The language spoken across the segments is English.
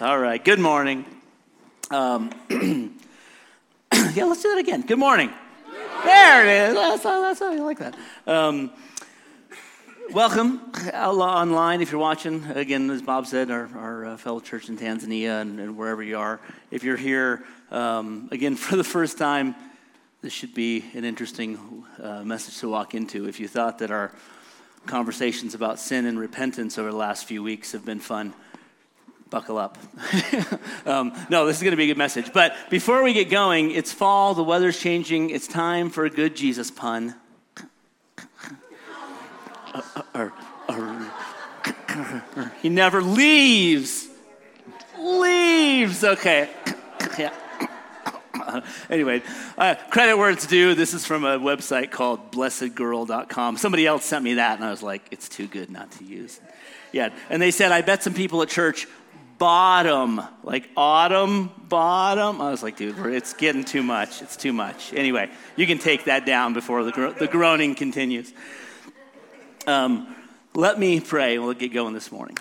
All right. Good morning. Um, yeah, let's do that again. Good morning. There it is. That's, that's, that's, I like that. Um, welcome online if you're watching. Again, as Bob said, our, our uh, fellow church in Tanzania and, and, wherever you are. If you're here, um, again, for the first time, this should be an interesting uh, message to walk into. If you thought that our conversations about sin and repentance over the last few weeks have been fun, buckle up. um, no, this is going to be a good message. But before we get going, it's fall, the weather's changing, it's time for a good Jesus pun. he never leaves. Leaves. Okay. yeah. anyway, uh, credit where it's due. This is from a website called blessedgirl.com. Somebody else sent me that, and I was like, it's too good not to use. Yeah, and they said, I bet some people at church bottom, like autumn, bottom. I was like, dude, it's getting too much. It's too much. Anyway, you can take that down before the, gro- the groaning continues. Um, let me pray. We'll get going this morning.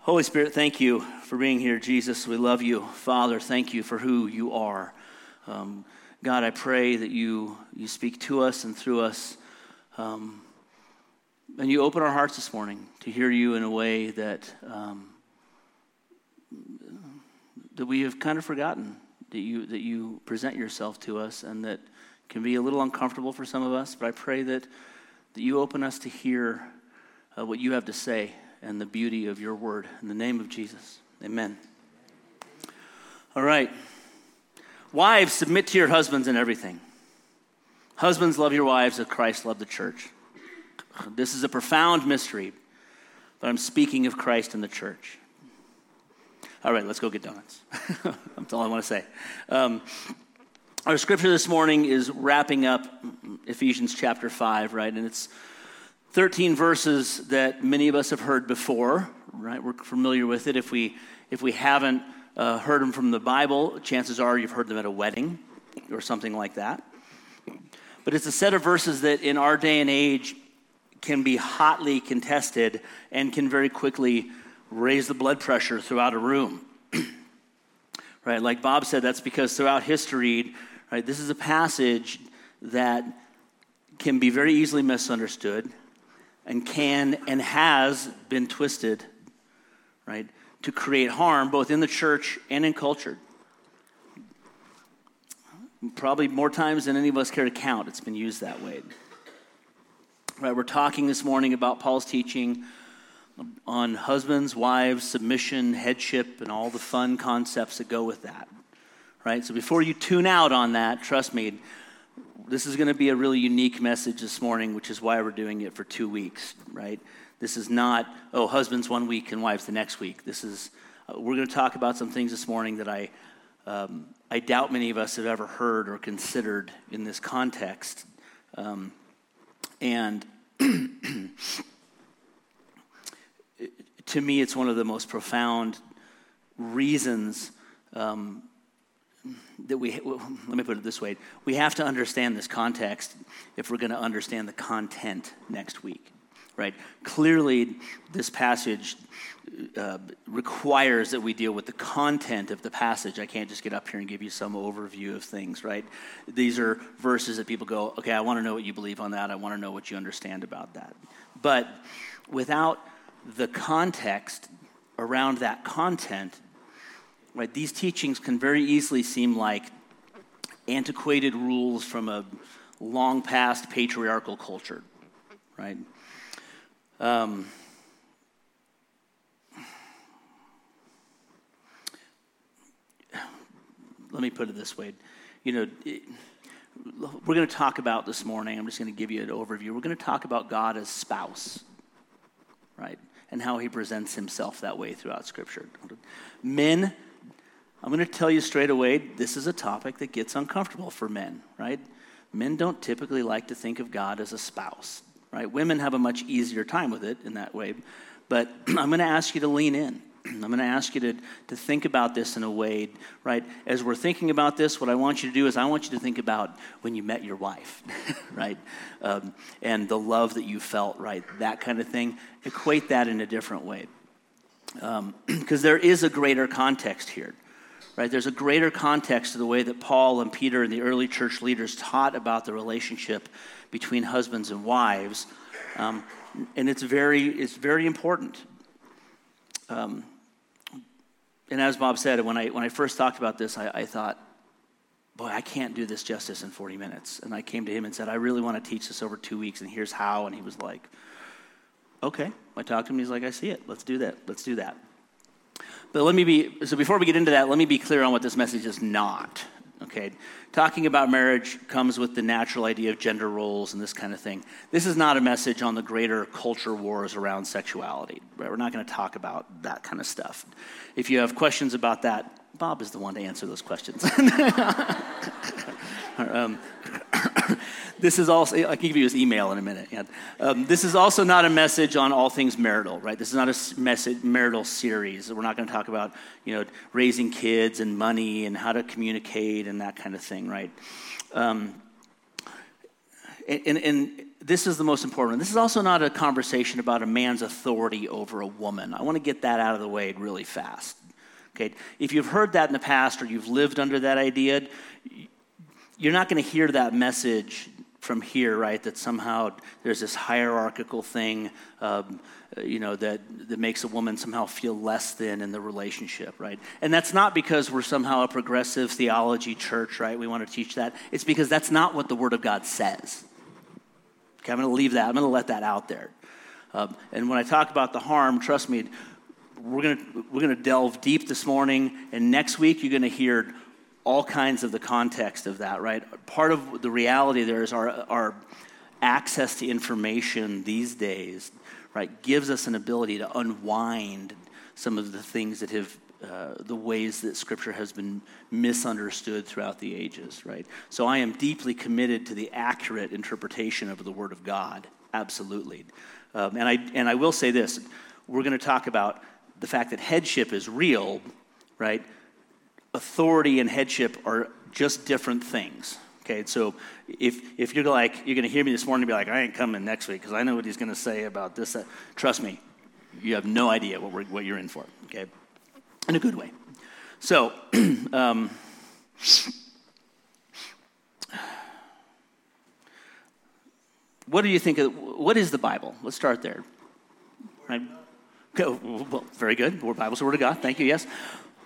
Holy Spirit, thank you for being here. Jesus, we love you. Father, thank you for who you are. Um, God, I pray that you, you speak to us and through us. Um, and you open our hearts this morning to hear you in a way that, um, that we have kind of forgotten that you, that you present yourself to us and that can be a little uncomfortable for some of us. But I pray that, that you open us to hear uh, what you have to say and the beauty of your word. In the name of Jesus, amen. All right. Wives, submit to your husbands in everything. Husbands, love your wives as Christ loved the church. This is a profound mystery, but I'm speaking of Christ and the church. All right, let's go get donuts. That's all I want to say. Um, our scripture this morning is wrapping up Ephesians chapter 5, right? And it's 13 verses that many of us have heard before, right? We're familiar with it. If we, if we haven't uh, heard them from the Bible, chances are you've heard them at a wedding or something like that. But it's a set of verses that in our day and age can be hotly contested and can very quickly raise the blood pressure throughout a room. right? Like Bob said, that's because throughout history, right, this is a passage that can be very easily misunderstood and can and has been twisted, right, to create harm both in the church and in culture. Probably more times than any of us care to count, it's been used that way. Right, we're talking this morning about Paul's teaching on husbands, wives, submission, headship, and all the fun concepts that go with that. Right? So before you tune out on that, trust me, this is going to be a really unique message this morning, which is why we're doing it for two weeks, right? This is not, oh, husbands one week and wives the next week. This is, uh, we're going to talk about some things this morning that I, um, I doubt many of us have ever heard or considered in this context. Um, and to me, it's one of the most profound reasons um, that we, let me put it this way we have to understand this context if we're going to understand the content next week, right? Clearly, this passage uh, requires that we deal with the content of the passage. I can't just get up here and give you some overview of things, right? These are verses that people go, okay, I want to know what you believe on that. I want to know what you understand about that. But without the context around that content, Right? These teachings can very easily seem like antiquated rules from a long past patriarchal culture, right? Um, let me put it this way. You know, it, we're going to talk about this morning, I'm just going to give you an overview. We're going to talk about God as spouse, right? And how he presents himself that way throughout Scripture. Men I'm going to tell you straight away this is a topic that gets uncomfortable for men, right? Men don't typically like to think of God as a spouse, right? Women have a much easier time with it in that way. But I'm going to ask you to lean in. I'm going to ask you to, to think about this in a way, right? As we're thinking about this, what I want you to do is I want you to think about when you met your wife, right? Um, and the love that you felt, right? That kind of thing. Equate that in a different way. because um, there is a greater context here. Right? There's a greater context to the way that Paul and Peter and the early church leaders taught about the relationship between husbands and wives. Um, and it's very, it's very important. Um, and as Bob said, when I, when I first talked about this, I, I thought, boy, I can't do this justice in 40 minutes. And I came to him and said, I really want to teach this over two weeks, and here's how. And he was like, okay. I talked to him, he's like, I see it. Let's do that. Let's do that. But let me be, so before we get into that, let me be clear on what this message is not. Okay, talking about marriage comes with the natural idea of gender roles and this kind of thing. This is not a message on the greater culture wars around sexuality. Right? We're not going to talk about that kind of stuff. If you have questions about that, Bob is the one to answer those questions. um, this is also, I can give you his email in a minute. Yeah. Um, this is also not a message on all things marital, right? This is not a message, marital series. We're not going to talk about, you know, raising kids and money and how to communicate and that kind of thing, right? Um, and, and, this is the most important. This is also not a conversation about a man's authority over a woman. I want to get that out of the way really fast. Okay, if you've heard that in the past or you've lived under that idea, you're not going to hear that message from here, right? That somehow there's this hierarchical thing, um, you know, that, that makes a woman somehow feel less than in the relationship, right? And that's not because we're somehow a progressive theology church, right? We want to teach that. It's because that's not what the Word of God says. Okay, I'm going to leave that, I'm going to let that out there. Um, and when I talk about the harm, trust me, we're going to, we're going to delve deep this morning, and next week you're going to hear all kinds of the context of that, right? Part of the reality there is our, our access to information these days, right, gives us an ability to unwind some of the things that have, uh, the ways that Scripture has been misunderstood throughout the ages, right? So I am deeply committed to the accurate interpretation of the Word of God, absolutely. Um, and, I, and I will say this we're going to talk about the fact that headship is real, right? Authority and headship are just different things. Okay, so if, if you're like, you're going to hear me this morning and be like, I ain't coming next week because I know what he's going to say about this. Uh, trust me, you have no idea what, we're, what you're in for, okay? In a good way. So, um, what do you think of, what is the Bible? Let's start there. Right? Okay, well, very good. Word Bible's the Word of God. Thank you, yes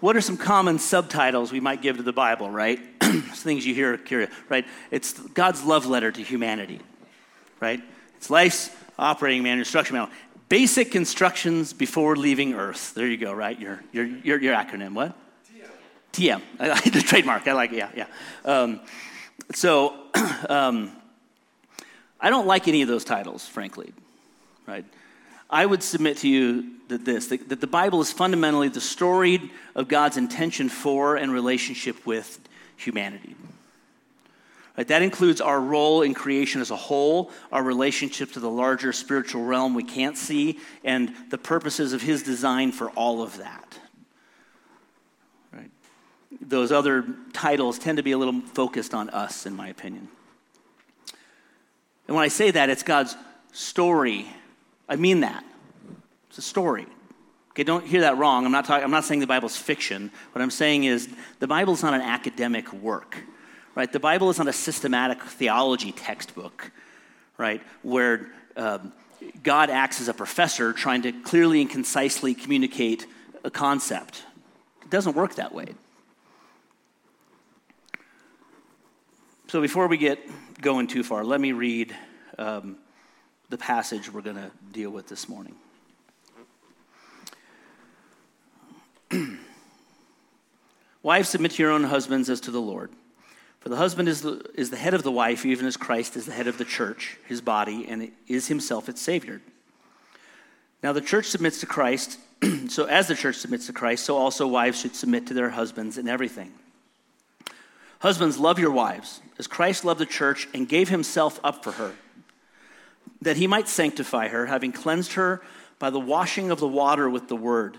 what are some common subtitles we might give to the Bible, right? things you hear curious, right? It's God's love letter to humanity, right? It's life's operating manual, instruction manual. Basic instructions before leaving Earth. There you go, right? Your, your, your, your acronym. What? TM. TM. The trademark. I like it. Yeah, yeah. Um, so um, I don't like any of those titles, frankly, right? I would submit to you that this that, that the Bible is fundamentally the story of God's intention for and relationship with humanity. Right, that includes our role in creation as a whole, our relationship to the larger spiritual realm we can't see, and the purposes of His design for all of that. Right? Those other titles tend to be a little focused on us, in my opinion. And when I say that, it's God's story I mean that. It's a story. Okay, don't hear that wrong. I'm not, talking, I'm not saying the Bible's fiction. What I'm saying is the Bible is not an academic work, right? The Bible is not a systematic theology textbook, right, where um, God acts as a professor trying to clearly and concisely communicate a concept. It doesn't work that way. So before we get going too far, let me read um, the passage we're going to deal with this morning. Wives, submit to your own husbands as to the Lord. For the husband is the, is the head of the wife, even as Christ is the head of the church, his body, and is himself its Savior. Now the church submits to Christ, so as the church submits to Christ, so also wives should submit to their husbands in everything. Husbands, love your wives, as Christ loved the church and gave himself up for her that he might sanctify her, having cleansed her by the washing of the water with the word,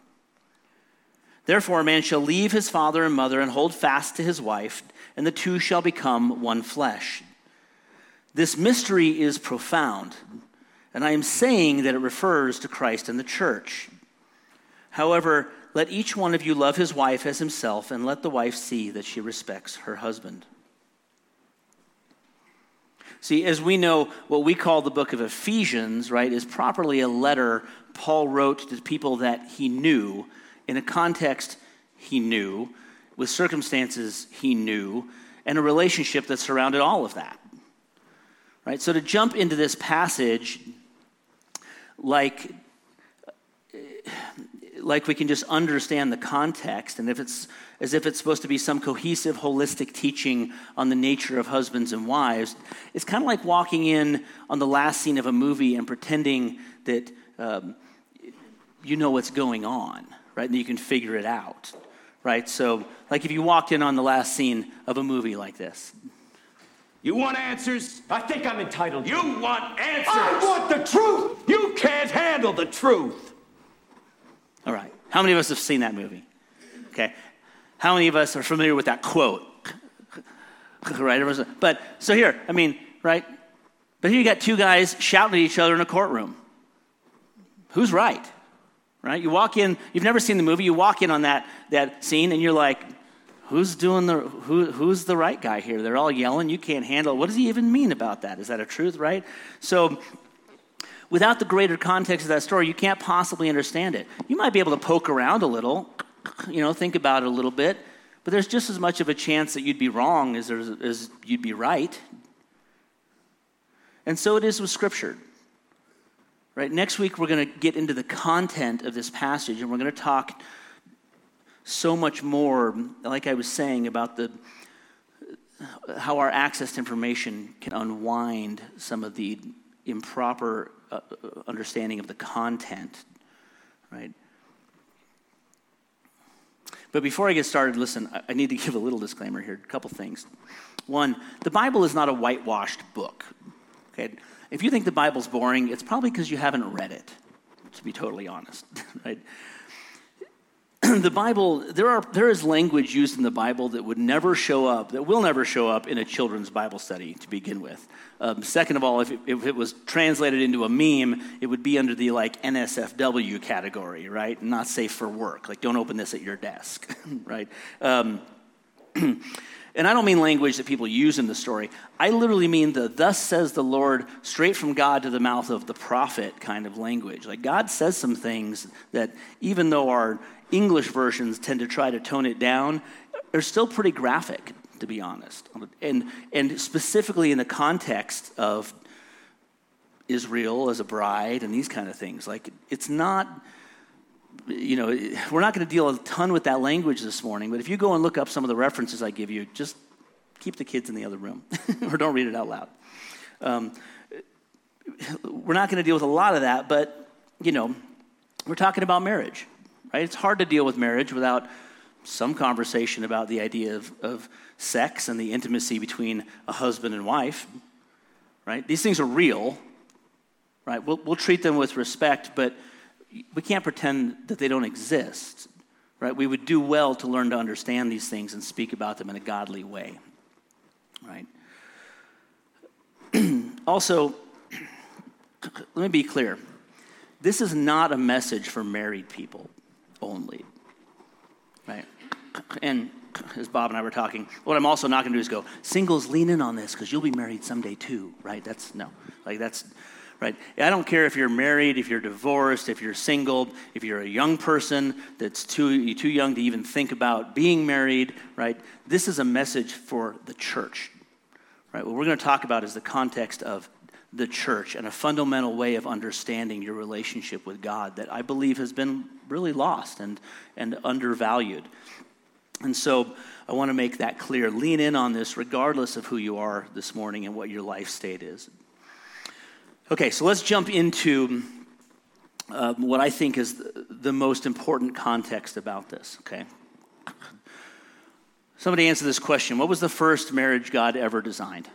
Therefore, a man shall leave his father and mother and hold fast to his wife, and the two shall become one flesh. This mystery is profound, and I am saying that it refers to Christ and the church. However, let each one of you love his wife as himself, and let the wife see that she respects her husband. See, as we know, what we call the book of Ephesians, right, is properly a letter Paul wrote to people that he knew, in a context he knew, with circumstances he knew, and a relationship that surrounded all of that. Right? So to jump into this passage like like we can just understand the context and if it's as if it's supposed to be some cohesive holistic teaching on the nature of husbands and wives it's kind of like walking in on the last scene of a movie and pretending that um, you know what's going on right and you can figure it out right so like if you walked in on the last scene of a movie like this you want answers? I think I'm entitled. You want answers? I want the truth! You can't handle the truth. All right. How many of us have seen that movie? Okay. How many of us are familiar with that quote? right? But so here, I mean, right? But here you got two guys shouting at each other in a courtroom. Who's right? Right? You walk in, you've never seen the movie, you walk in on that, that scene and you're like, who's doing the who, who's the right guy here? They're all yelling, you can't handle it. What does he even mean about that? Is that a truth, right? So without the greater context of that story, you can't possibly understand it. You might be able to poke around a little, you know, think about it a little bit, but there's just as much of a chance that you'd be wrong as, as you'd be right. And so it is with Scripture. Right? Next week, we're going to get into the content of this passage, and we're going to talk so much more, like I was saying, about the how our access to information can unwind some of the improper uh, understanding of the content, right? But before I get started, listen, I need to give a little disclaimer here. A couple things. One, the Bible is not a whitewashed book. Okay? If you think the Bible's boring, it's probably because you haven't read it, to be totally honest, right? the Bible, there, are, there is language used in the Bible that would never show up, that will never show up in a children's Bible study to begin with. Um, second of all, if it, if it, was translated into a meme, it would be under the like NSFW category, right? Not safe for work. Like, don't open this at your desk, right? Um, and I don't mean language that people use in the story. I literally mean the thus says the Lord straight from God to the mouth of the prophet kind of language. Like God says some things that even though our English versions tend to try to tone it down, are still pretty graphic, to be honest. And, and specifically in the context of Israel as a bride and these kind of things. Like, it's not, you know, we're not going to deal a ton with that language this morning, but if you go and look up some of the references I give you, just keep the kids in the other room or don't read it out loud. Um, we're not going to deal with a lot of that, but, you know, we're talking about marriage right? It's hard to deal with marriage without some conversation about the idea of, of sex and the intimacy between a husband and wife, right? These things are real, right? We'll, we'll treat them with respect, but we can't pretend that they don't exist, right? We would do well to learn to understand these things and speak about them in a godly way, right? also, let me be clear. This is not a message for married people only. Right? And as Bob and I were talking, what I'm also not going to do is go, singles, lean in on this because you'll be married someday too, right? That's no. Like, that's, right? I don't care if you're married, if you're divorced, if you're single, if you're a young person that's too, too young to even think about being married, right? This is a message for the church, right? What we're going to talk about is the context of the church and a fundamental way of understanding your relationship with God that I believe has been really lost and, and undervalued. And so I want to make that clear. Lean in on this regardless of who you are this morning and what your life state is. Okay, so let's jump into uh, what I think is the, the most important context about this, okay? Somebody answer this question. What was the first marriage God ever designed?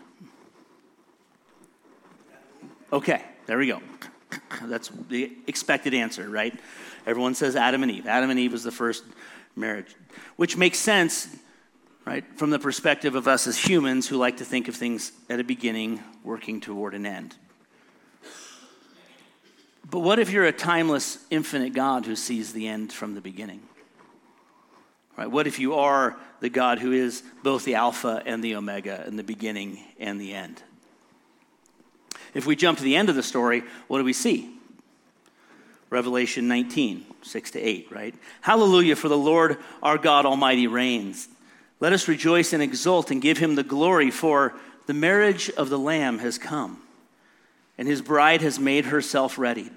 Okay, there we go. That's the expected answer, right? Everyone says Adam and Eve. Adam and Eve was the first marriage, which makes sense, right, from the perspective of us as humans who like to think of things at a beginning working toward an end. But what if you're a timeless, infinite God who sees the end from the beginning? Right? What if you are the God who is both the Alpha and the Omega, and the beginning and the end? If we jump to the end of the story, what do we see? Revelation 19, 6 to 8, right? Hallelujah, for the Lord our God Almighty reigns. Let us rejoice and exult and give him the glory, for the marriage of the Lamb has come, and his bride has made herself ready.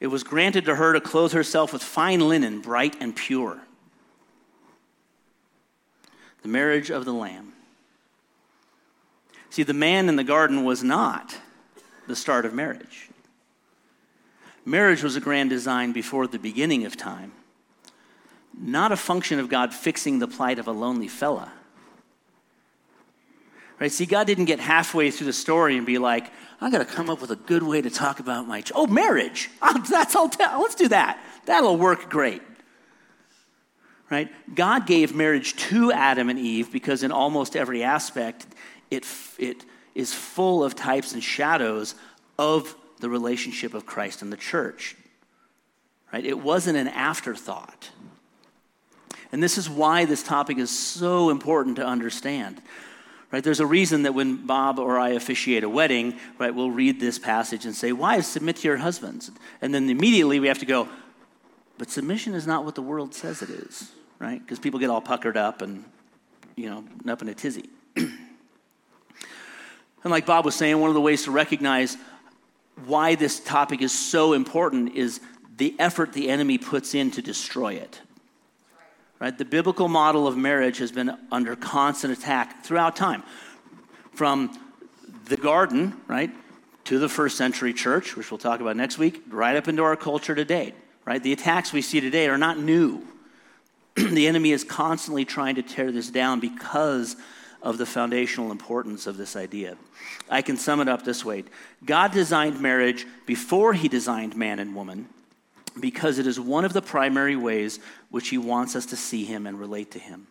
It was granted to her to clothe herself with fine linen, bright and pure. The marriage of the Lamb. See, the man in the garden was not the start of marriage. Marriage was a grand design before the beginning of time, not a function of God fixing the plight of a lonely fella. Right? See, God didn't get halfway through the story and be like, I got to come up with a good way to talk about my ch- oh marriage. Oh, that's all. Tell. Let's do that. That'll work great. Right? God gave marriage to Adam and Eve because in almost every aspect, it it is full of types and shadows of the relationship of Christ and the church. Right? It wasn't an afterthought. And this is why this topic is so important to understand. Right? There's a reason that when Bob or I officiate a wedding, right, we'll read this passage and say, Wives, submit to your husbands. And then immediately we have to go, but submission is not what the world says it is, right? Because people get all puckered up and, you know, up in a tizzy. and like Bob was saying, one of the ways to recognize why this topic is so important is the effort the enemy puts in to destroy it. Right? The biblical model of marriage has been under constant attack throughout time. From the garden, right, to the first century church, which we'll talk about next week, right up into our culture today. Right? The attacks we see today are not new. the enemy is constantly trying to tear this down because of the foundational importance of this idea. I can sum it up this way God designed marriage before he designed man and woman because it is one of the primary ways which he wants us to see him and relate to him.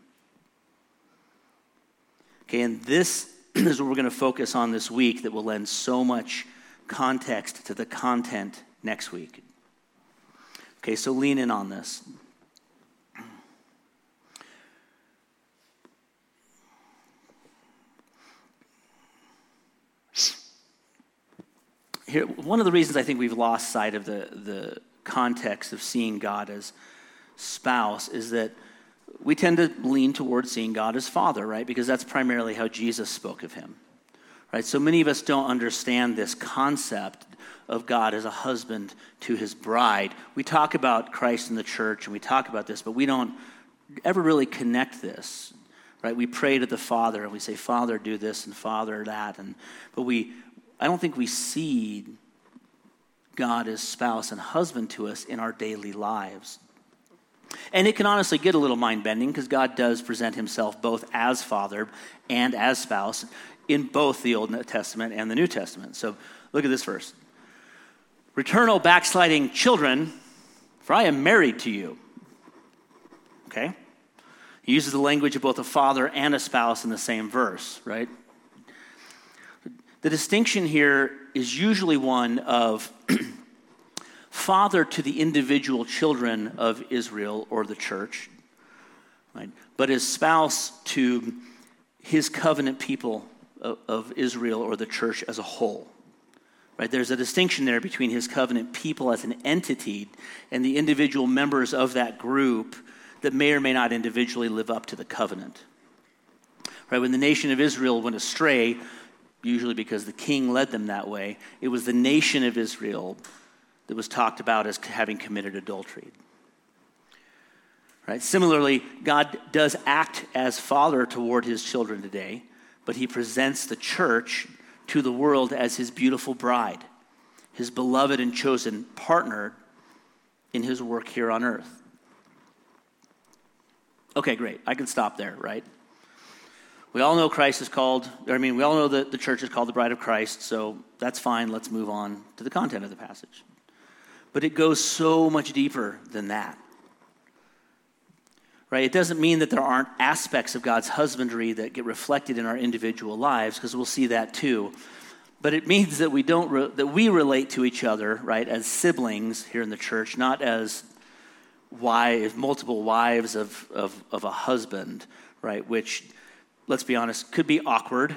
Okay, and this is what we're going to focus on this week that will lend so much context to the content next week. Okay, so lean in on this. here, one of the reasons I think we've lost sight of the, the context of seeing God as spouse is that we tend to lean towards seeing God as father, right? Because that's primarily how Jesus spoke of him, right? So many of us don't understand this concept of God as a husband to his bride. We talk about Christ in the church and we talk about this, but we don't ever really connect this, right? We pray to the Father and we say, Father, do this and Father, that. And, but we, I don't think we see God as spouse and husband to us in our daily lives. And it can honestly get a little mind bending because God does present himself both as father and as spouse in both the Old Testament and the New Testament. So look at this verse Return, O backsliding children, for I am married to you. Okay? He uses the language of both a father and a spouse in the same verse, right? The distinction here is usually one of father to the individual children of Israel or the church, right? but as spouse to his covenant people of, of Israel or the church as a whole. Right? There's a distinction there between his covenant people as an entity and the individual members of that group that may or may not individually live up to the covenant. Right? When the nation of Israel went astray, usually because the king led them that way. It was the nation of Israel that was talked about as having committed adultery. Right? Similarly, God does act as father toward his children today, but he presents the church to the world as his beautiful bride, his beloved and chosen partner in his work here on earth. Okay, great. I can stop there, right? We all know Christ is called, I mean, we all know that the church is called the bride of Christ, so that's fine. Let's move on to the content of the passage. But it goes so much deeper than that. Right? It doesn't mean that there aren't aspects of God's husbandry that get reflected in our individual lives, because we'll see that too. But it means that we don't re- that we relate to each other, right, as siblings here in the church, not as wives, multiple wives of, of, of a husband, right? Which, let's be honest, could be awkward.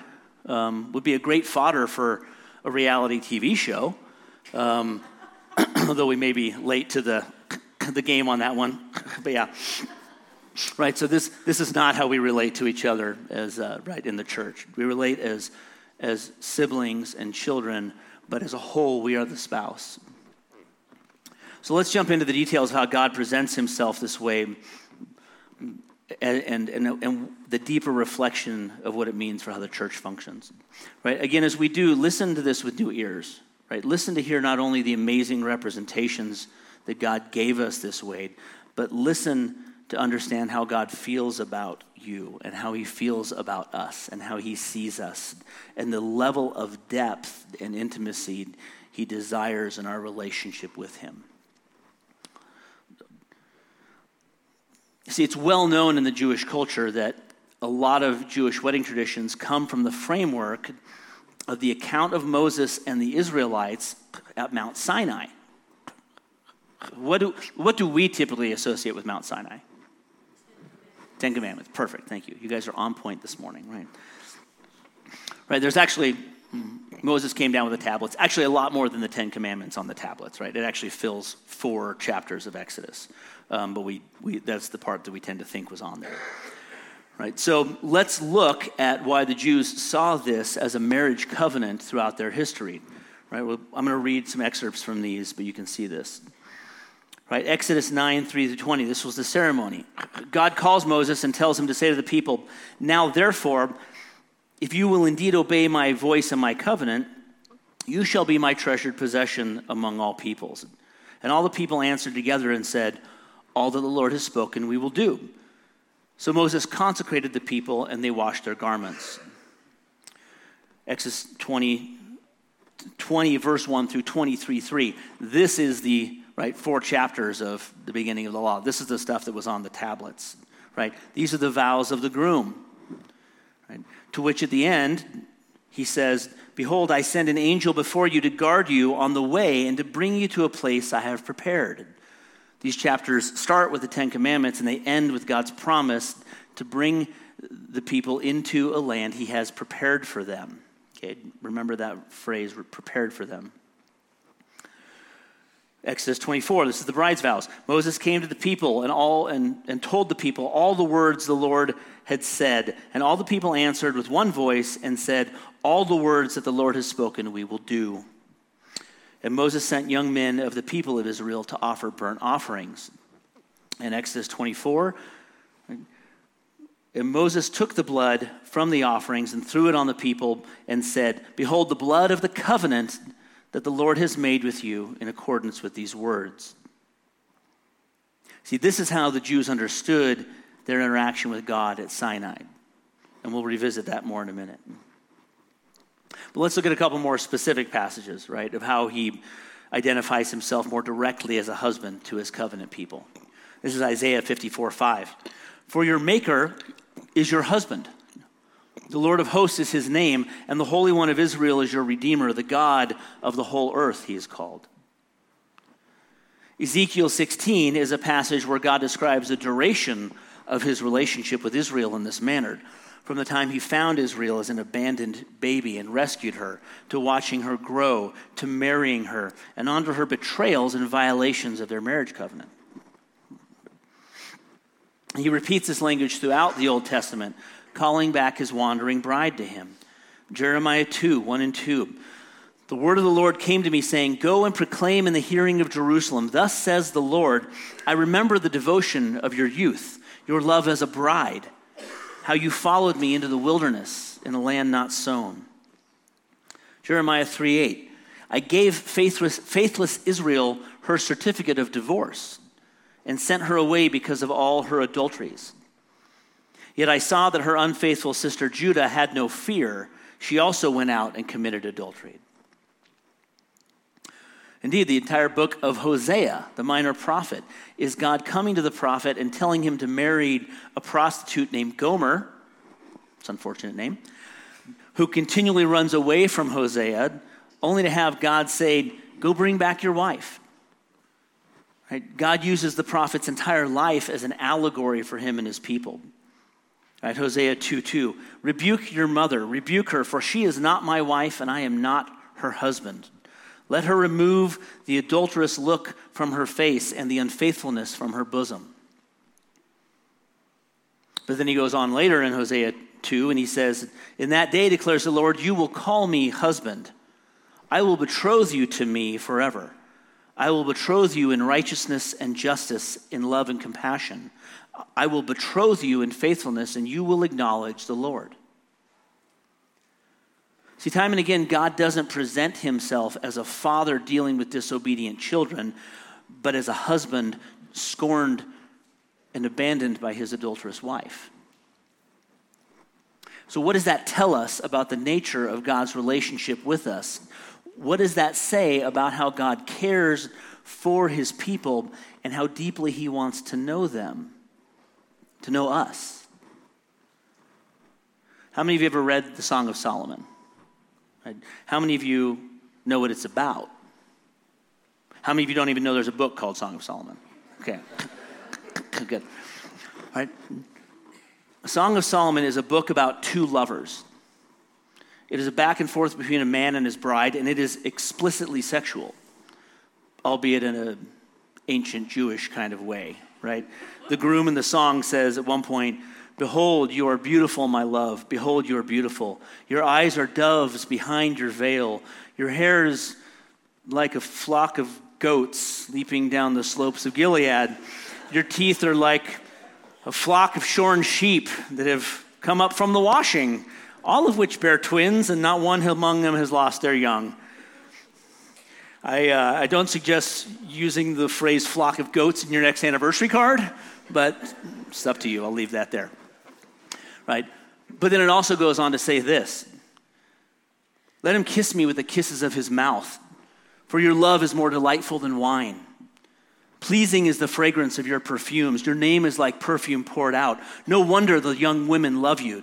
Um, would be a great fodder for a reality TV show. Um, although we may be late to the the game on that one, but yeah. Right, so this, this is not how we relate to each other as uh, right in the church. We relate as as siblings and children, but as a whole, we are the spouse. So let's jump into the details of how God presents himself this way and, and, and, and, the deeper reflection of what it means for how the church functions. Right? Again, as we do, listen to this with new ears. Right? Listen to hear not only the amazing representations that God gave us this way, but listen to understand how God feels about you and how he feels about us and how he sees us and the level of depth and intimacy he desires in our relationship with him. See, it's well known in the Jewish culture that a lot of Jewish wedding traditions come from the framework of the account of Moses and the Israelites at Mount Sinai. What do, what do we typically associate with Mount Sinai? Ten Commandments. Perfect. Thank you. You guys are on point this morning, right? Right. There's actually Moses came down with the tablets. Actually, a lot more than the Ten Commandments on the tablets, right? It actually fills four chapters of Exodus. Um, but we, we, that's the part that we tend to think was on there. Right? So let's look at why the Jews saw this as a marriage covenant throughout their history. Right? Well, I'm going to read some excerpts from these, but you can see this. Right? Exodus 9, 3 to 20. This was the ceremony. God calls Moses and tells him to say to the people, Now therefore, if you will indeed obey my voice and my covenant, you shall be my treasured possession among all peoples. And all the people answered together and said, All that the Lord has spoken, we will do. So Moses consecrated the people, and they washed their garments. Exodus 20, 20 verse 1 through 23, 3. This is the right? Four chapters of the beginning of the law. This is the stuff that was on the tablets, right? These are the vows of the groom, right? To which at the end, he says, Behold, I send an angel before you to guard you on the way and to bring you to a place I have prepared. These chapters start with the Ten Commandments and they end with God's promise to bring the people into a land he has prepared for them. Okay, remember that phrase, prepared for them. Exodus 24, this is the bride's vows. Moses came to the people and, all, and, and told the people all the words the Lord had said. And all the people answered with one voice and said, All the words that the Lord has spoken, we will do. And Moses sent young men of the people of Israel to offer burnt offerings. In Exodus 24, and Moses took the blood from the offerings and threw it on the people and said, Behold, the blood of the covenant that the Lord has made with you in accordance with these words. See, this is how the Jews understood their interaction with God at Sinai. And we'll revisit that more in a minute. But let's look at a couple more specific passages, right, of how he identifies himself more directly as a husband to his covenant people. This is Isaiah 54 5. For your maker is your husband the Lord of hosts is his name, and the Holy One of Israel is your Redeemer, the God of the whole earth, he is called. Ezekiel 16 is a passage where God describes the duration of his relationship with Israel in this manner. From the time he found Israel as an abandoned baby and rescued her, to watching her grow, to marrying her, and on to her betrayals and violations of their marriage covenant. He repeats this language throughout the Old Testament, calling back his wandering bride to him. Jeremiah 2 1 and 2. The word of the Lord came to me, saying, Go and proclaim in the hearing of Jerusalem, Thus says the Lord, I remember the devotion of your youth, your love as a bride, how you followed me into the wilderness in a land not sown. Jeremiah 3 8. I gave faithless, faithless Israel her certificate of divorce and sent her away because of all her adulteries. Yet I saw that her unfaithful sister Judah had no fear. She also went out and committed adultery. Indeed, the entire book of Hosea, the minor prophet, is God coming to the prophet and telling him to marry a prostitute named Gomer, it's an unfortunate name, who continually runs away from Hosea, only to have God say, Go bring back your wife. Right? God uses the prophet's entire life as an allegory for him and his people. Right? Hosea 2 2. Rebuke your mother, rebuke her, for she is not my wife, and I am not her husband. Let her remove the adulterous look from her face and the unfaithfulness from her bosom. But then he goes on later in Hosea 2 and he says, In that day declares the Lord, you will call me husband. I will betroth you to me forever. I will betroth you in righteousness and justice, in love and compassion. I will betroth you in faithfulness, and you will acknowledge the Lord. See, time and again, God doesn't present himself as a father dealing with disobedient children, but as a husband scorned and abandoned by his adulterous wife. So, what does that tell us about the nature of God's relationship with us? What does that say about how God cares for his people and how deeply he wants to know them, to know us? How many of you ever read the Song of Solomon? How many of you know what it's about? How many of you don't even know there's a book called Song of Solomon? Okay. Good. All right. Song of Solomon is a book about two lovers. It is a back and forth between a man and his bride, and it is explicitly sexual, albeit in an ancient Jewish kind of way, right? The groom in the song says at one point, Behold, you are beautiful, my love. Behold, you are beautiful. Your eyes are doves behind your veil. Your hair is like a flock of goats leaping down the slopes of Gilead. Your teeth are like a flock of shorn sheep that have come up from the washing, all of which bear twins, and not one among them has lost their young. I, uh, I don't suggest using the phrase flock of goats in your next anniversary card, but it's up to you. I'll leave that there right? But then it also goes on to say this Let him kiss me with the kisses of his mouth, for your love is more delightful than wine. Pleasing is the fragrance of your perfumes. Your name is like perfume poured out. No wonder the young women love you.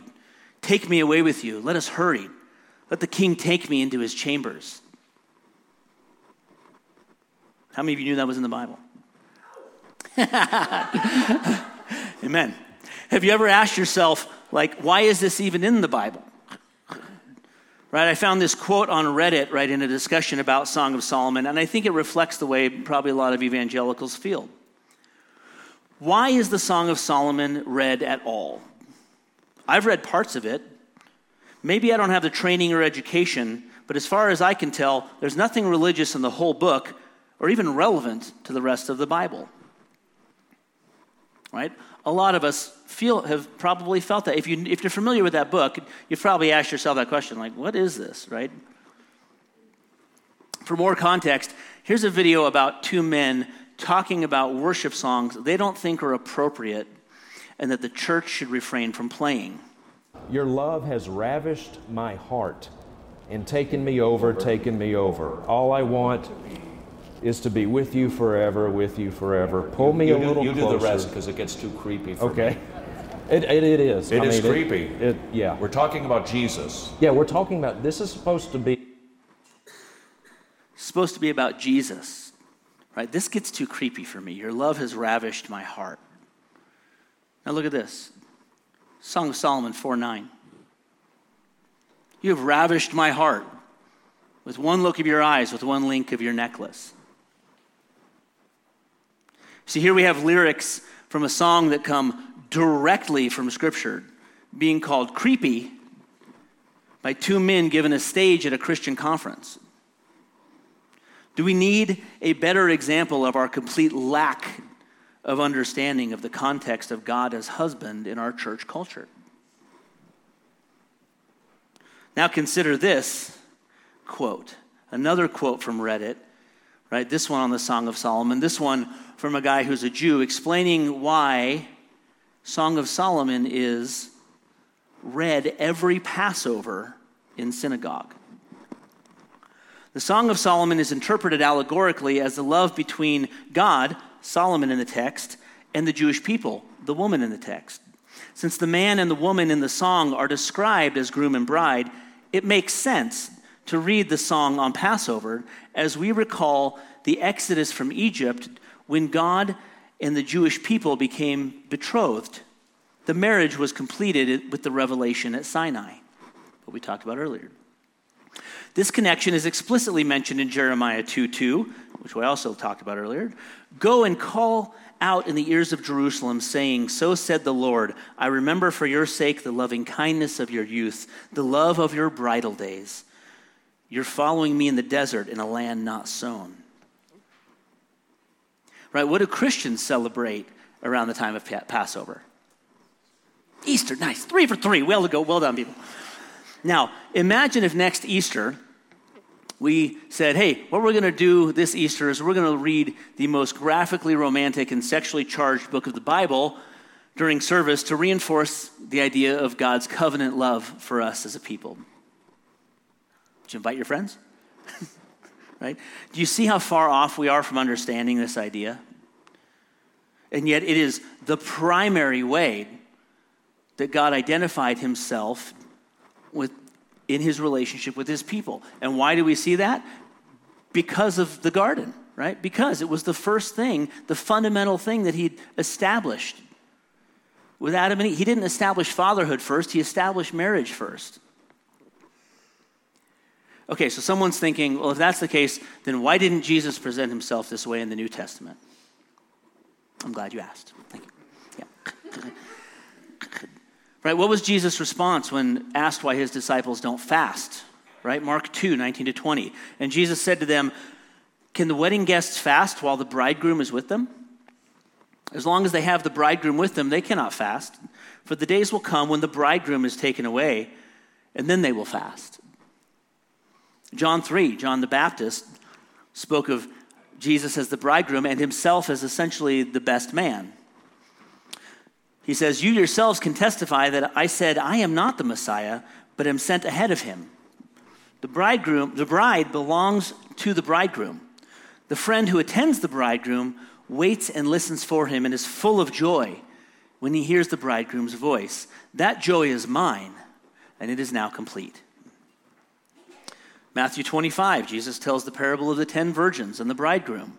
Take me away with you. Let us hurry. Let the king take me into his chambers. How many of you knew that was in the Bible? Amen. Have you ever asked yourself, like, why is this even in the Bible? Right, I found this quote on Reddit, right, in a discussion about Song of Solomon, and I think it reflects the way probably a lot of evangelicals feel. Why is the Song of Solomon read at all? I've read parts of it. Maybe I don't have the training or education, but as far as I can tell, there's nothing religious in the whole book or even relevant to the rest of the Bible. Right? A lot of us feel have probably felt that. If you if you're familiar with that book, you've probably asked yourself that question, like, what is this, right? For more context, here's a video about two men talking about worship songs they don't think are appropriate and that the church should refrain from playing. Your love has ravished my heart and taken me over, taken me over. All I want is to be with you forever, with you forever. Pull me you a do, little You do closer. the rest because it gets too creepy for Okay. me. It, it, it is. It I is mean, creepy. It, yeah. We're talking about Jesus. Yeah, we're talking about this is supposed to be supposed to be about Jesus. Right? This gets too creepy for me. Your love has ravished my heart. Now look at this. Song of Solomon 4 9. You have ravished my heart with one look of your eyes, with one link of your necklace. See, here we have lyrics from a song that come directly from Scripture, being called creepy by two men given a stage at a Christian conference. Do we need a better example of our complete lack of understanding of the context of God as husband in our church culture? Now consider this quote, another quote from Reddit, right? This one on the Song of Solomon, this one from a guy who's a Jew explaining why Song of Solomon is read every Passover in synagogue. The Song of Solomon is interpreted allegorically as the love between God, Solomon in the text, and the Jewish people, the woman in the text. Since the man and the woman in the song are described as groom and bride, it makes sense to read the song on Passover as we recall the exodus from Egypt when God and the Jewish people became betrothed. The marriage was completed with the revelation at Sinai, what we talked about earlier. This connection is explicitly mentioned in Jeremiah 2 2, which we also talked about earlier. Go and call out in the ears of Jerusalem, saying, So said the Lord, I remember for your sake the loving kindness of your youth, the love of your bridal days. You're following me in the desert in a land not sown. Right? What do Christians celebrate around the time of Passover? Easter, nice. Three for three. Well to go. Well done, people. Now, imagine if next Easter we said, hey, what we're going to do this Easter is we're going to read the most graphically romantic and sexually charged book of the Bible during service to reinforce the idea of God's covenant love for us as a people. Did you invite your friends? right? Do you see how far off we are from understanding this idea? And yet, it is the primary way that God identified himself with in his relationship with his people. And why do we see that? Because of the garden, right? Because it was the first thing, the fundamental thing that he established. With Adam and Eve, he didn't establish fatherhood first, he established marriage first. Okay, so someone's thinking, well, if that's the case, then why didn't Jesus present himself this way in the New Testament? I'm glad you asked. Thank you. Yeah. Right? What was Jesus' response when asked why his disciples don't fast? Right? Mark 2, 19 to 20. And Jesus said to them, Can the wedding guests fast while the bridegroom is with them? As long as they have the bridegroom with them, they cannot fast. For the days will come when the bridegroom is taken away, and then they will fast. John 3, John the Baptist spoke of Jesus as the bridegroom and himself as essentially the best man. He says, You yourselves can testify that I said, I am not the Messiah, but am sent ahead of him. The bridegroom, the bride belongs to the bridegroom. The friend who attends the bridegroom waits and listens for him and is full of joy when he hears the bridegroom's voice. That joy is mine, and it is now complete. Matthew 25, Jesus tells the parable of the ten virgins and the bridegroom.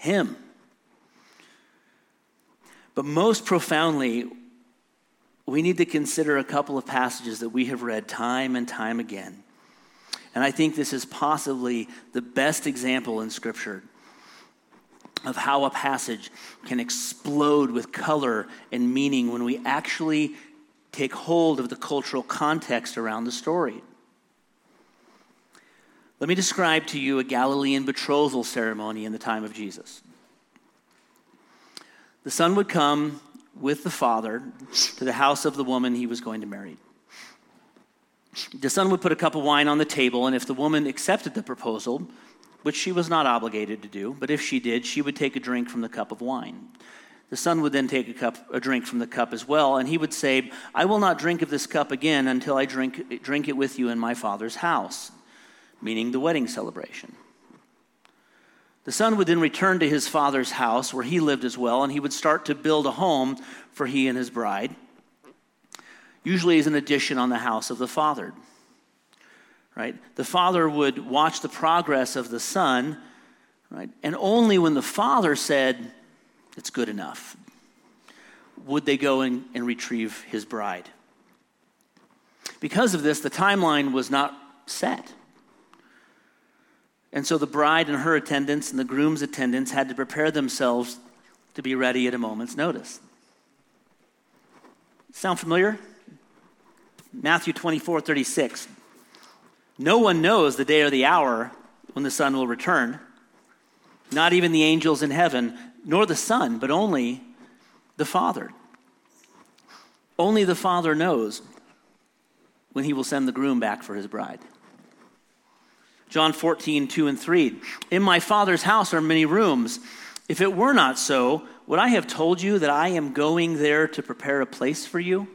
Him. But most profoundly, we need to consider a couple of passages that we have read time and time again. And I think this is possibly the best example in Scripture of how a passage can explode with color and meaning when we actually take hold of the cultural context around the story. Let me describe to you a Galilean betrothal ceremony in the time of Jesus. The son would come with the father to the house of the woman he was going to marry. The son would put a cup of wine on the table, and if the woman accepted the proposal, which she was not obligated to do, but if she did, she would take a drink from the cup of wine. The son would then take a cup, a drink from the cup as well, and he would say, "I will not drink of this cup again until I drink, drink it with you in my father's house," meaning the wedding celebration. The son would then return to his father's house where he lived as well, and he would start to build a home for he and his bride, usually as an addition on the house of the father. Right? The father would watch the progress of the son, right? And only when the father said, It's good enough, would they go and, and retrieve his bride. Because of this, the timeline was not set. And so the bride and her attendants and the groom's attendants had to prepare themselves to be ready at a moment's notice. Sound familiar? Matthew 24, 36. No one knows the day or the hour when the Son will return, not even the angels in heaven, nor the Son, but only the Father. Only the Father knows when he will send the groom back for his bride. John 14, 2 and 3. In my Father's house are many rooms. If it were not so, Would I have told you that I am going there to prepare a place for you?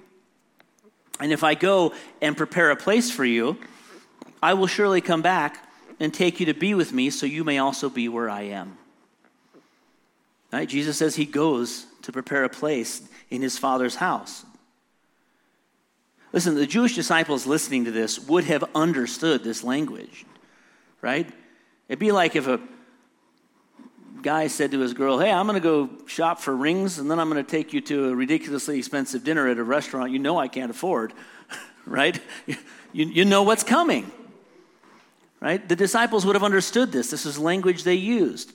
And if I go and prepare a place for you, I will surely come back and take you to be with me so you may also be where I am. Right? Jesus says he goes to prepare a place in his Father's house. Listen, the Jewish disciples listening to this would have understood this language, right? It'd be like if a guy said to his girl, Hey, I'm going to go shop for rings and then I'm going to take you to a ridiculously expensive dinner at a restaurant you know I can't afford, right? You, you know what's coming, right? The disciples would have understood this. This is language they used.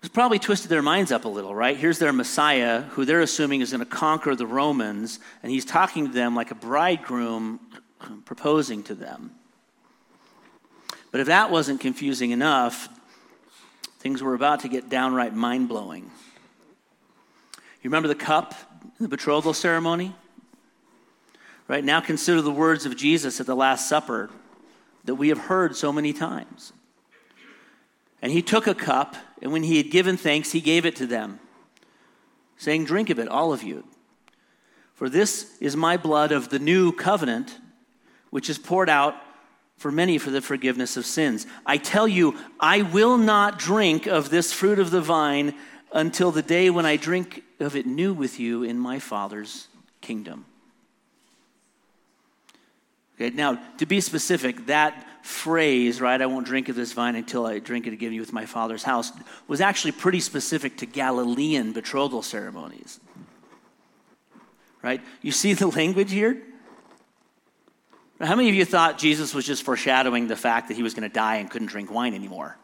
It's probably twisted their minds up a little, right? Here's their Messiah, who they're assuming is going to conquer the Romans, and he's talking to them like a bridegroom Um, proposing to them. But if that wasn't confusing enough, things were about to get downright mind blowing. You remember the cup, the betrothal ceremony? Right now, consider the words of Jesus at the Last Supper that we have heard so many times. And he took a cup, and when he had given thanks, he gave it to them, saying, Drink of it, all of you. For this is my blood of the new covenant, which is poured out for many for the forgiveness of sins. I tell you, I will not drink of this fruit of the vine until the day when I drink of it new with you in my Father's kingdom. Okay, now, to be specific, that phrase, right, I won't drink of this vine until I drink it again with my Father's house, was actually pretty specific to Galilean betrothal ceremonies. Right? You see the language here? How many of you thought Jesus was just foreshadowing the fact that he was going to die and couldn't drink wine anymore?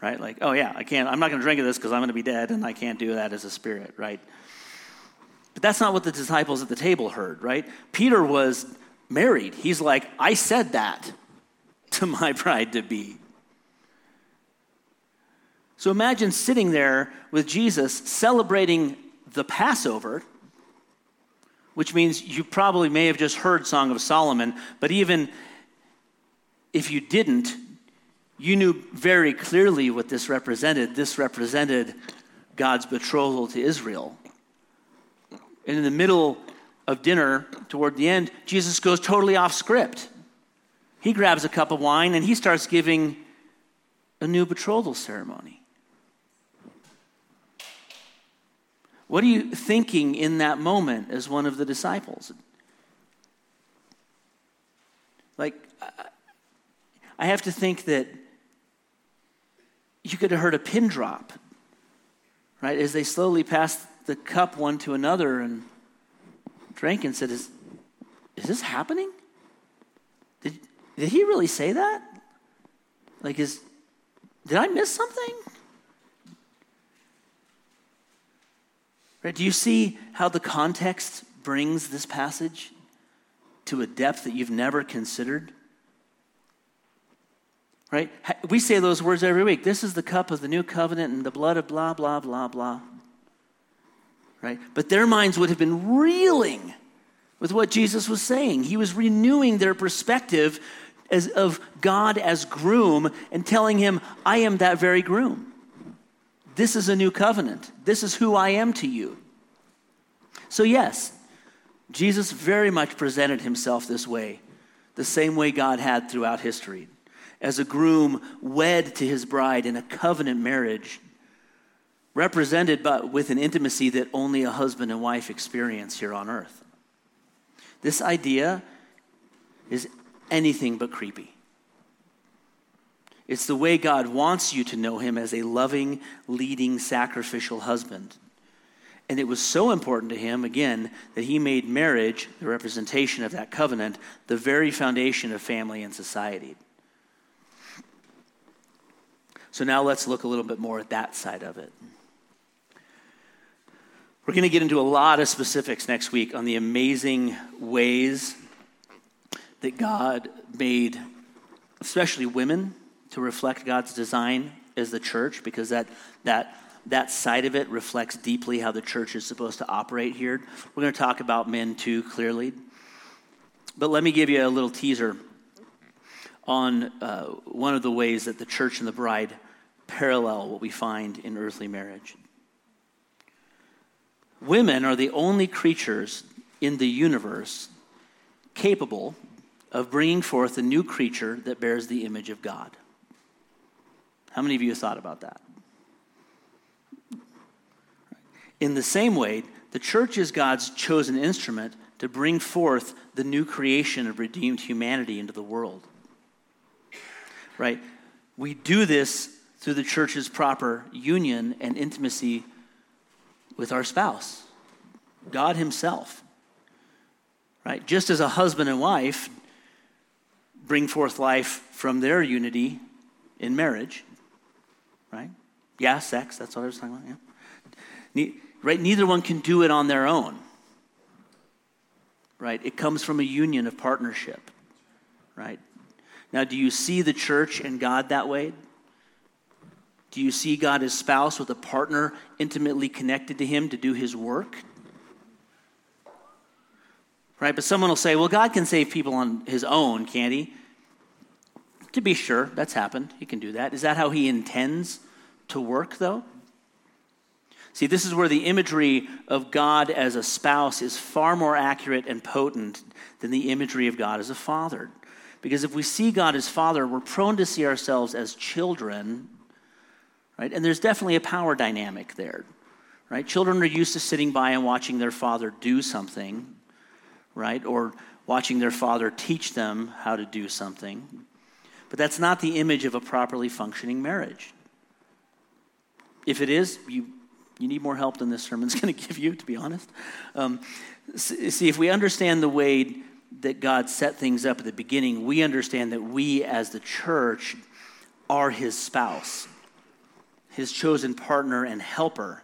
Right? Like, oh yeah, I can't, I'm not going to drink of this because I'm going to be dead and I can't do that as a spirit, right? But that's not what the disciples at the table heard, right? Peter was married. He's like, I said that to my bride to be. So imagine sitting there with Jesus celebrating the Passover which means you probably may have just heard Song of Solomon, but even if you didn't, you knew very clearly what this represented. This represented God's betrothal to Israel. And in the middle of dinner, toward the end, Jesus goes totally off script. He grabs a cup of wine and he starts giving a new betrothal ceremony. What are you thinking in that moment as one of the disciples? Like, I have to think that you could have heard a pin drop, right? As they slowly passed the cup one to another and drank and said, Is, is this happening? Did, did he really say that? Like, is, did I miss something? Right? Do you see how the context brings this passage to a depth that you've never considered? Right? We say those words every week. This is the cup of the new covenant and the blood of blah, blah, blah, blah. Right? But their minds would have been reeling with what Jesus was saying. He was renewing their perspective as, of God as groom and telling him, I am that very groom. This is a new covenant. This is who I am to you. So, yes, Jesus very much presented himself this way, the same way God had throughout history, as a groom wed to his bride in a covenant marriage, represented but with an intimacy that only a husband and wife experience here on earth. This idea is anything but creepy. It's the way God wants you to know him as a loving, leading, sacrificial husband. And it was so important to him, again, that he made marriage, the representation of that covenant, the very foundation of family and society. So now let's look a little bit more at that side of it. We're going to get into a lot of specifics next week on the amazing ways that God made, especially women, to reflect God's design as the church because that, that, that side of it reflects deeply how the church is supposed to operate here. We're going to talk about men too, clearly. But let me give you a little teaser on uh, one of the ways that the church and the bride parallel what we find in earthly marriage. Women are the only creatures in the universe capable of bringing forth a new creature that bears the image of God. How many of you have thought about that? In the same way, the church is God's chosen instrument to bring forth the new creation of redeemed humanity into the world. Right? We do this through the church's proper union and intimacy with our spouse, God Himself. Right? Just as a husband and wife bring forth life from their unity in marriage, right? Yeah, sex, that's what I was talking about, yeah. right? Neither one can do it on their own, right? It comes from a union of partnership, right? Now, do you see the church and God that way? Do you see God as spouse with a partner intimately connected to him to do his work? Right? But someone will say, well, God can save people on his own, can't he? To be sure, that's happened. He can do that. Is that how he intends to work, though? See, this is where the imagery of God as a spouse is far more accurate and potent than the imagery of God as a father. Because if we see God as father, we're prone to see ourselves as children, right? And there's definitely a power dynamic there, right? Children are used to sitting by and watching their father do something, right? Or watching their father teach them how to do something. But that's not the image of a properly functioning marriage. If it is, you, you need more help than this sermon's going to give you, to be honest. Um, see, if we understand the way that God set things up at the beginning, we understand that we as the church are his spouse, his chosen partner and helper.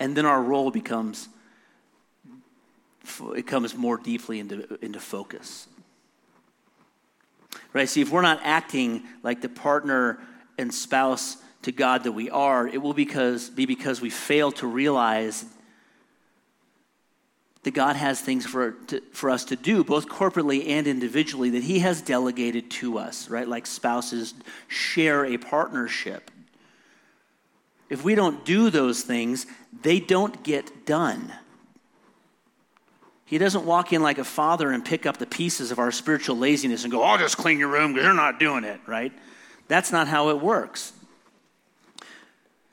And then our role becomes it comes more deeply into, into focus. Right? See, if we're not acting like the partner and spouse to God that we are, it will because, be because we fail to realize that God has things for, to, for us to do, both corporately and individually, that He has delegated to us, right? Like spouses share a partnership. If we don't do those things, they don't get done. He doesn't walk in like a father and pick up the pieces of our spiritual laziness and go, I'll just clean your room because you're not doing it, right? That's not how it works.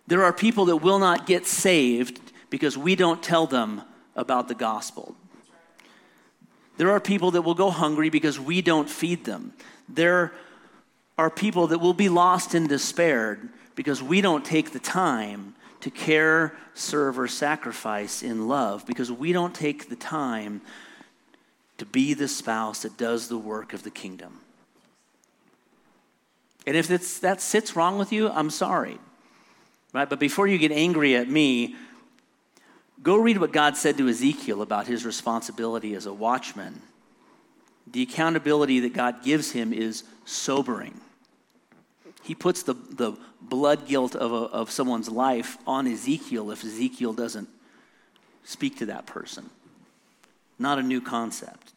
There are people that will not get saved because we don't tell them about the gospel. There are people that will go hungry because we don't feed them. There are people that will be lost and despaired because we don't take the time to care, serve, or sacrifice in love because we don't take the time to be the spouse that does the work of the kingdom. And if that sits wrong with you, I'm sorry. Right? But before you get angry at me, go read what God said to Ezekiel about his responsibility as a watchman. The accountability that God gives him is sobering. He puts the, the blood guilt of, a, of someone's life on Ezekiel if Ezekiel doesn't speak to that person. Not a new concept,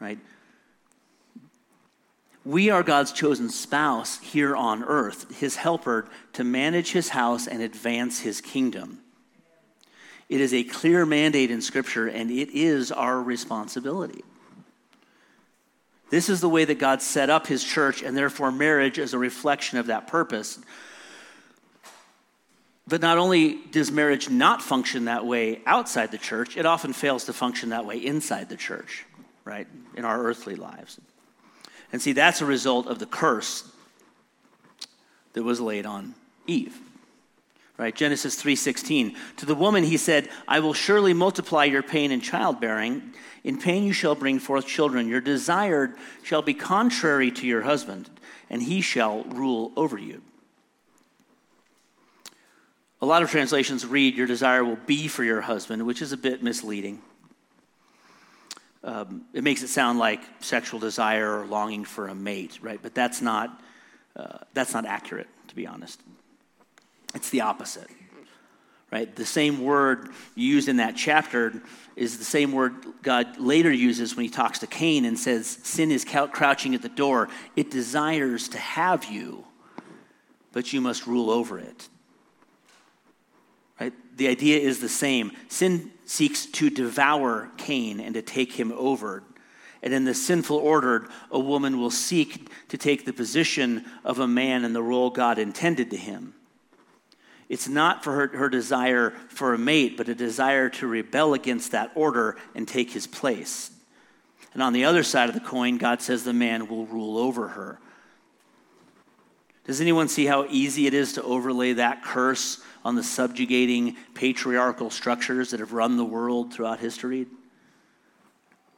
right? We are God's chosen spouse here on earth, his helper to manage his house and advance his kingdom. It is a clear mandate in Scripture, and it is our responsibility. This is the way that God set up his church, and therefore marriage is a reflection of that purpose. But not only does marriage not function that way outside the church, it often fails to function that way inside the church, right? In our earthly lives. And see, that's a result of the curse that was laid on Eve. Right? Genesis 3:16. To the woman he said, "I will surely multiply your pain in childbearing. In pain you shall bring forth children. Your desire shall be contrary to your husband, and he shall rule over you." A lot of translations read, Your desire will be for your husband, which is a bit misleading. Um, it makes it sound like sexual desire or longing for a mate, right? But that's not, uh, that's not accurate, to be honest. It's the opposite, right? The same word used in that chapter is the same word God later uses when he talks to Cain and says, Sin is crouching at the door. It desires to have you, but you must rule over it. Right? The idea is the same. Sin seeks to devour Cain and to take him over. And in the sinful order, a woman will seek to take the position of a man in the role God intended to him. It's not for her, her desire for a mate, but a desire to rebel against that order and take his place. And on the other side of the coin, God says the man will rule over her. Does anyone see how easy it is to overlay that curse on the subjugating patriarchal structures that have run the world throughout history?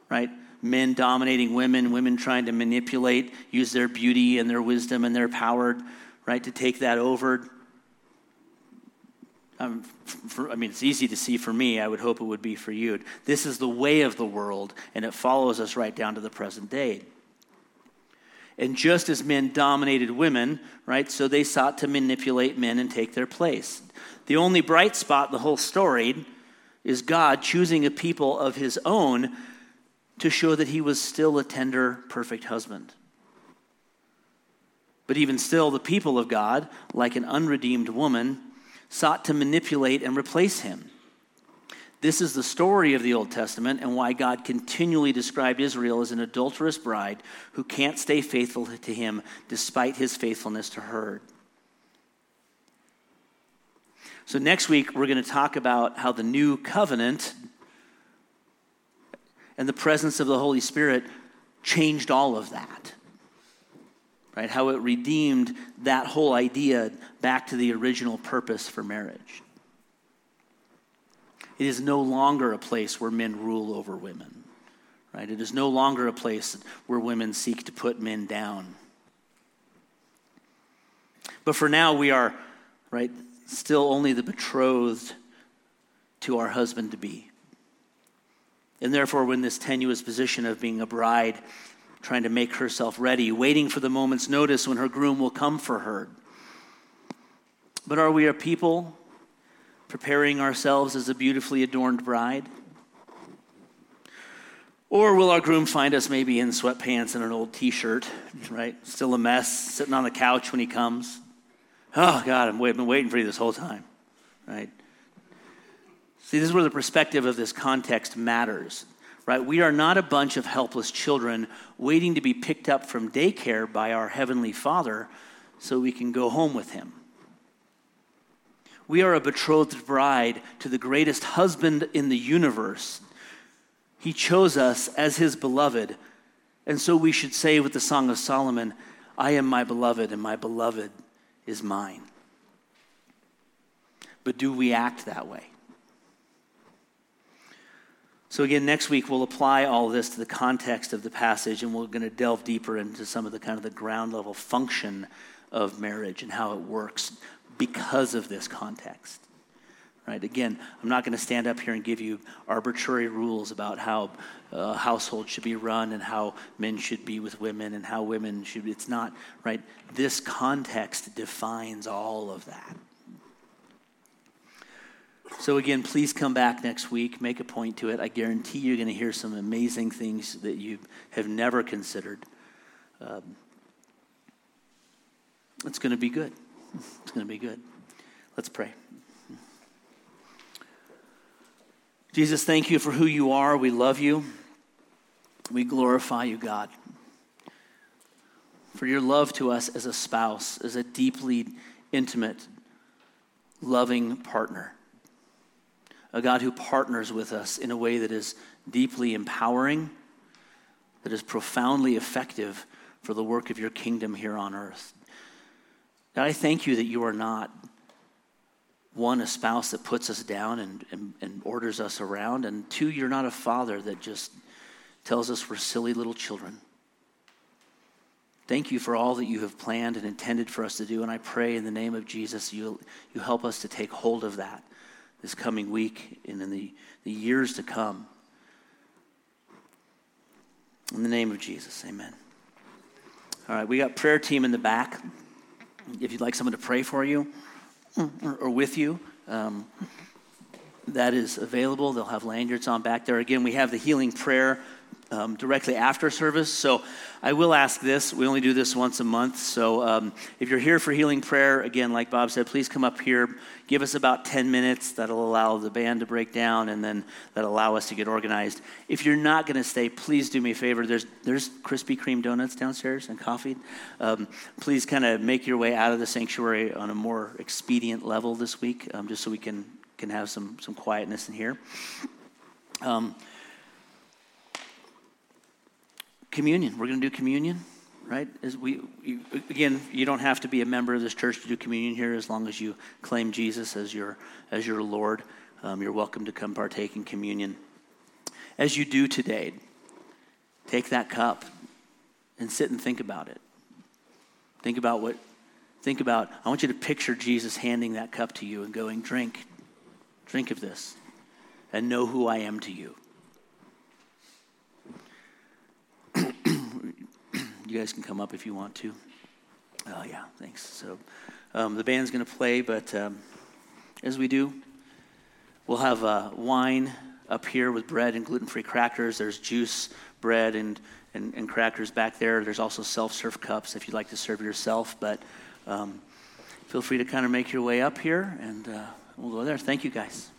Right? Men dominating women, women trying to manipulate, use their beauty and their wisdom and their power, right, to take that over. Um, for, I mean, it's easy to see for me. I would hope it would be for you. This is the way of the world, and it follows us right down to the present day. And just as men dominated women, right, so they sought to manipulate men and take their place. The only bright spot in the whole story is God choosing a people of his own to show that he was still a tender, perfect husband. But even still, the people of God, like an unredeemed woman, sought to manipulate and replace him. This is the story of the Old Testament and why God continually described Israel as an adulterous bride who can't stay faithful to him despite his faithfulness to her. So, next week, we're going to talk about how the new covenant and the presence of the Holy Spirit changed all of that right? How it redeemed that whole idea back to the original purpose for marriage. It is no longer a place where men rule over women, right? It is no longer a place where women seek to put men down. But for now, we are, right, still only the betrothed to our husband to be. And therefore, when this tenuous position of being a bride trying to make herself ready, waiting for the moment's notice when her groom will come for her. But are we a people preparing ourselves as a beautifully adorned bride? Or will our groom find us maybe in sweatpants and an old t shirt, right? Still a mess, sitting on the couch when he comes? Oh, God, I've been waiting for you this whole time, right? See, this is where the perspective of this context matters right? We are not a bunch of helpless children waiting to be picked up from daycare by our Heavenly Father so we can go home with Him. We are a betrothed bride to the greatest husband in the universe. He chose us as His beloved. And so we should say with the Song of Solomon, I am my beloved, and my beloved is mine. But do we act that way? So, again, next week we'll apply all this to the context of the passage and we're going to delve deeper into some of the kind of the ground level function of marriage and how it works because of this context. Right? Again, I'm not going to stand up here and give you arbitrary rules about how a household should be run and how men should be with women and how women should. It's not, right? This context defines all of that. So, again, please come back next week. Make a point to it. I guarantee you're going to hear some amazing things that you have never considered. Um, it's going to be good. It's going to be good. Let's pray. Jesus, thank you for who you are. We love you. We glorify you, God, for your love to us as a spouse, as a deeply intimate, loving partner a God who partners with us in a way that is deeply empowering, that is profoundly effective for the work of your kingdom here on earth. God, I thank you that you are not one, a spouse that puts us down and, and, and orders us around, and two, you're not a father that just tells us we're silly little children. Thank you for all that you have planned and intended for us to do, and I pray in the name of Jesus you, you help us to take hold of that this coming week and in the, the years to come. In the name of Jesus, amen. All right, we got prayer team in the back. If you'd like someone to pray for you or, or with you, um, that is available. They'll have lanyards on back there. Again, we have the healing prayer um, directly after service. So I will ask this. We only do this once a month. So um, if you're here for healing prayer, again, like Bob said, please come up here. Give us about 10 minutes. That'll allow the band to break down and then that'll allow us to get organized. If you're not going to stay, please do me a favor. There's, there's Krispy Kreme donuts downstairs and coffee. Um, please kind of make your way out of the sanctuary on a more expedient level this week, um, just so we can, can have some, some quietness in here. Communion. We're going to do communion, right? As we you, again, you don't have to be a member of this church to do communion here, as long as you claim Jesus as your as your Lord. Um, you're welcome to come partake in communion. As you do today, take that cup and sit and think about it. Think about what. Think about. I want you to picture Jesus handing that cup to you and going, "Drink, drink of this, and know who I am to you." You guys can come up if you want to. Oh, yeah, thanks. So um, the band's going to play, but um, as we do, we'll have uh, wine up here with bread and gluten free crackers. There's juice, bread, and, and, and crackers back there. There's also self serve cups if you'd like to serve yourself, but um, feel free to kind of make your way up here, and uh, we'll go there. Thank you, guys.